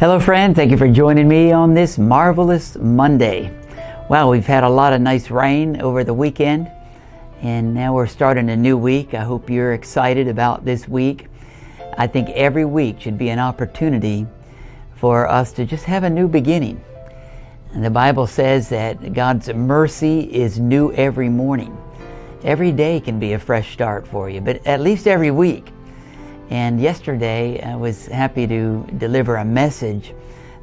Hello, friend. Thank you for joining me on this marvelous Monday. Wow, we've had a lot of nice rain over the weekend, and now we're starting a new week. I hope you're excited about this week. I think every week should be an opportunity for us to just have a new beginning. And the Bible says that God's mercy is new every morning. Every day can be a fresh start for you, but at least every week. And yesterday, I was happy to deliver a message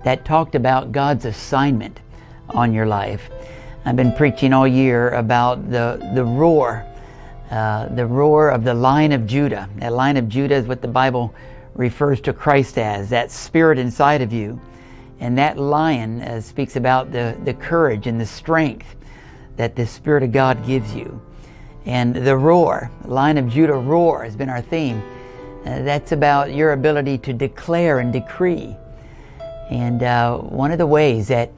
that talked about God's assignment on your life. I've been preaching all year about the, the roar, uh, the roar of the Lion of Judah. That Lion of Judah is what the Bible refers to Christ as, that spirit inside of you. And that lion uh, speaks about the, the courage and the strength that the Spirit of God gives you. And the roar, Lion of Judah roar, has been our theme. Uh, that's about your ability to declare and decree. And uh, one of the ways that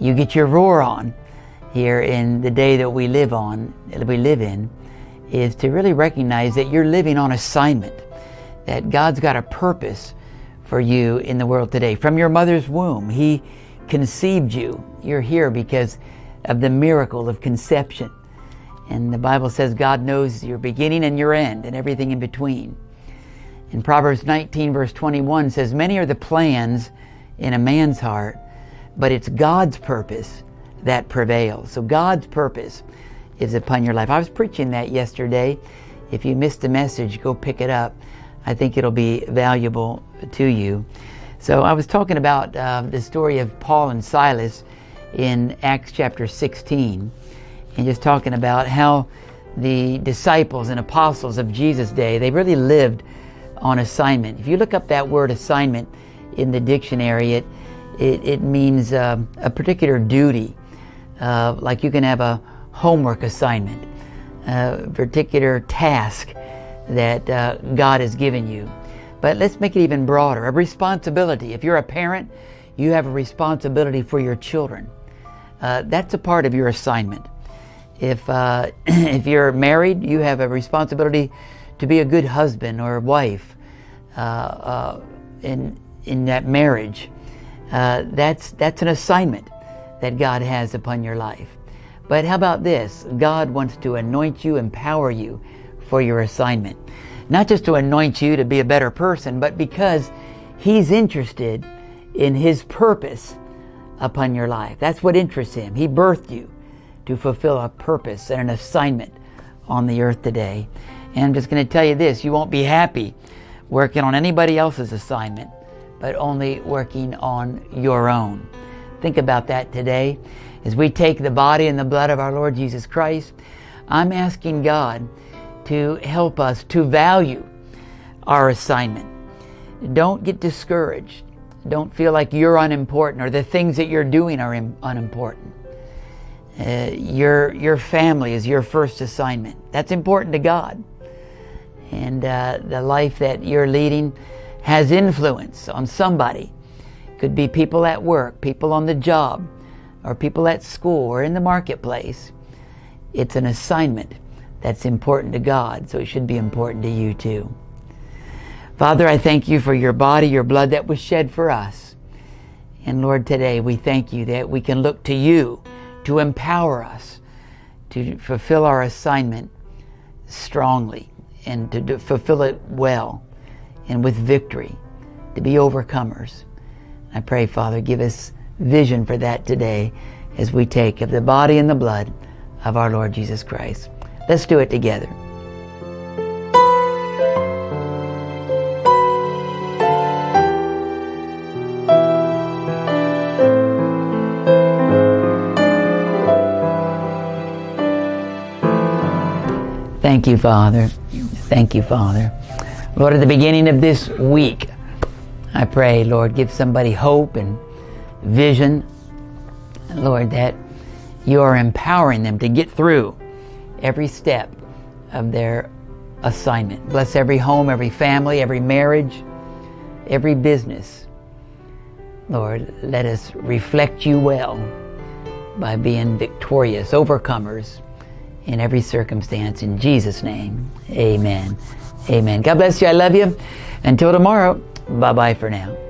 you get your roar on here in the day that we live on, that we live in, is to really recognize that you're living on assignment, that God's got a purpose for you in the world today. From your mother's womb, He conceived you. You're here because of the miracle of conception. And the Bible says God knows your beginning and your end and everything in between. In Proverbs 19, verse 21 says, Many are the plans in a man's heart, but it's God's purpose that prevails. So God's purpose is upon your life. I was preaching that yesterday. If you missed the message, go pick it up. I think it'll be valuable to you. So I was talking about uh, the story of Paul and Silas in Acts chapter 16, and just talking about how the disciples and apostles of Jesus' day, they really lived on assignment. If you look up that word assignment in the dictionary, it, it, it means uh, a particular duty. Uh, like you can have a homework assignment, a particular task that uh, God has given you. But let's make it even broader a responsibility. If you're a parent, you have a responsibility for your children. Uh, that's a part of your assignment. If, uh, if you're married, you have a responsibility to be a good husband or wife uh, uh, in, in that marriage. Uh, that's, that's an assignment that God has upon your life. But how about this? God wants to anoint you, empower you for your assignment. Not just to anoint you to be a better person, but because He's interested in His purpose upon your life. That's what interests Him. He birthed you to fulfill a purpose and an assignment on the earth today. And I'm just going to tell you this you won't be happy working on anybody else's assignment, but only working on your own. Think about that today. As we take the body and the blood of our Lord Jesus Christ, I'm asking God to help us to value our assignment. Don't get discouraged. Don't feel like you're unimportant or the things that you're doing are unimportant. Uh, your, your family is your first assignment. That's important to God and uh, the life that you're leading has influence on somebody. Could be people at work, people on the job, or people at school or in the marketplace. It's an assignment that's important to God, so it should be important to you too. Father, I thank you for your body, your blood that was shed for us. And Lord, today we thank you that we can look to you to empower us to fulfill our assignment strongly and to fulfill it well and with victory, to be overcomers. I pray, Father, give us vision for that today as we take of the body and the blood of our Lord Jesus Christ. Let's do it together. Thank you, Father. Thank you, Father. Lord, at the beginning of this week, I pray, Lord, give somebody hope and vision. Lord, that you are empowering them to get through every step of their assignment. Bless every home, every family, every marriage, every business. Lord, let us reflect you well by being victorious, overcomers in every circumstance. In Jesus' name, amen. Amen. God bless you. I love you. Until tomorrow, bye bye for now.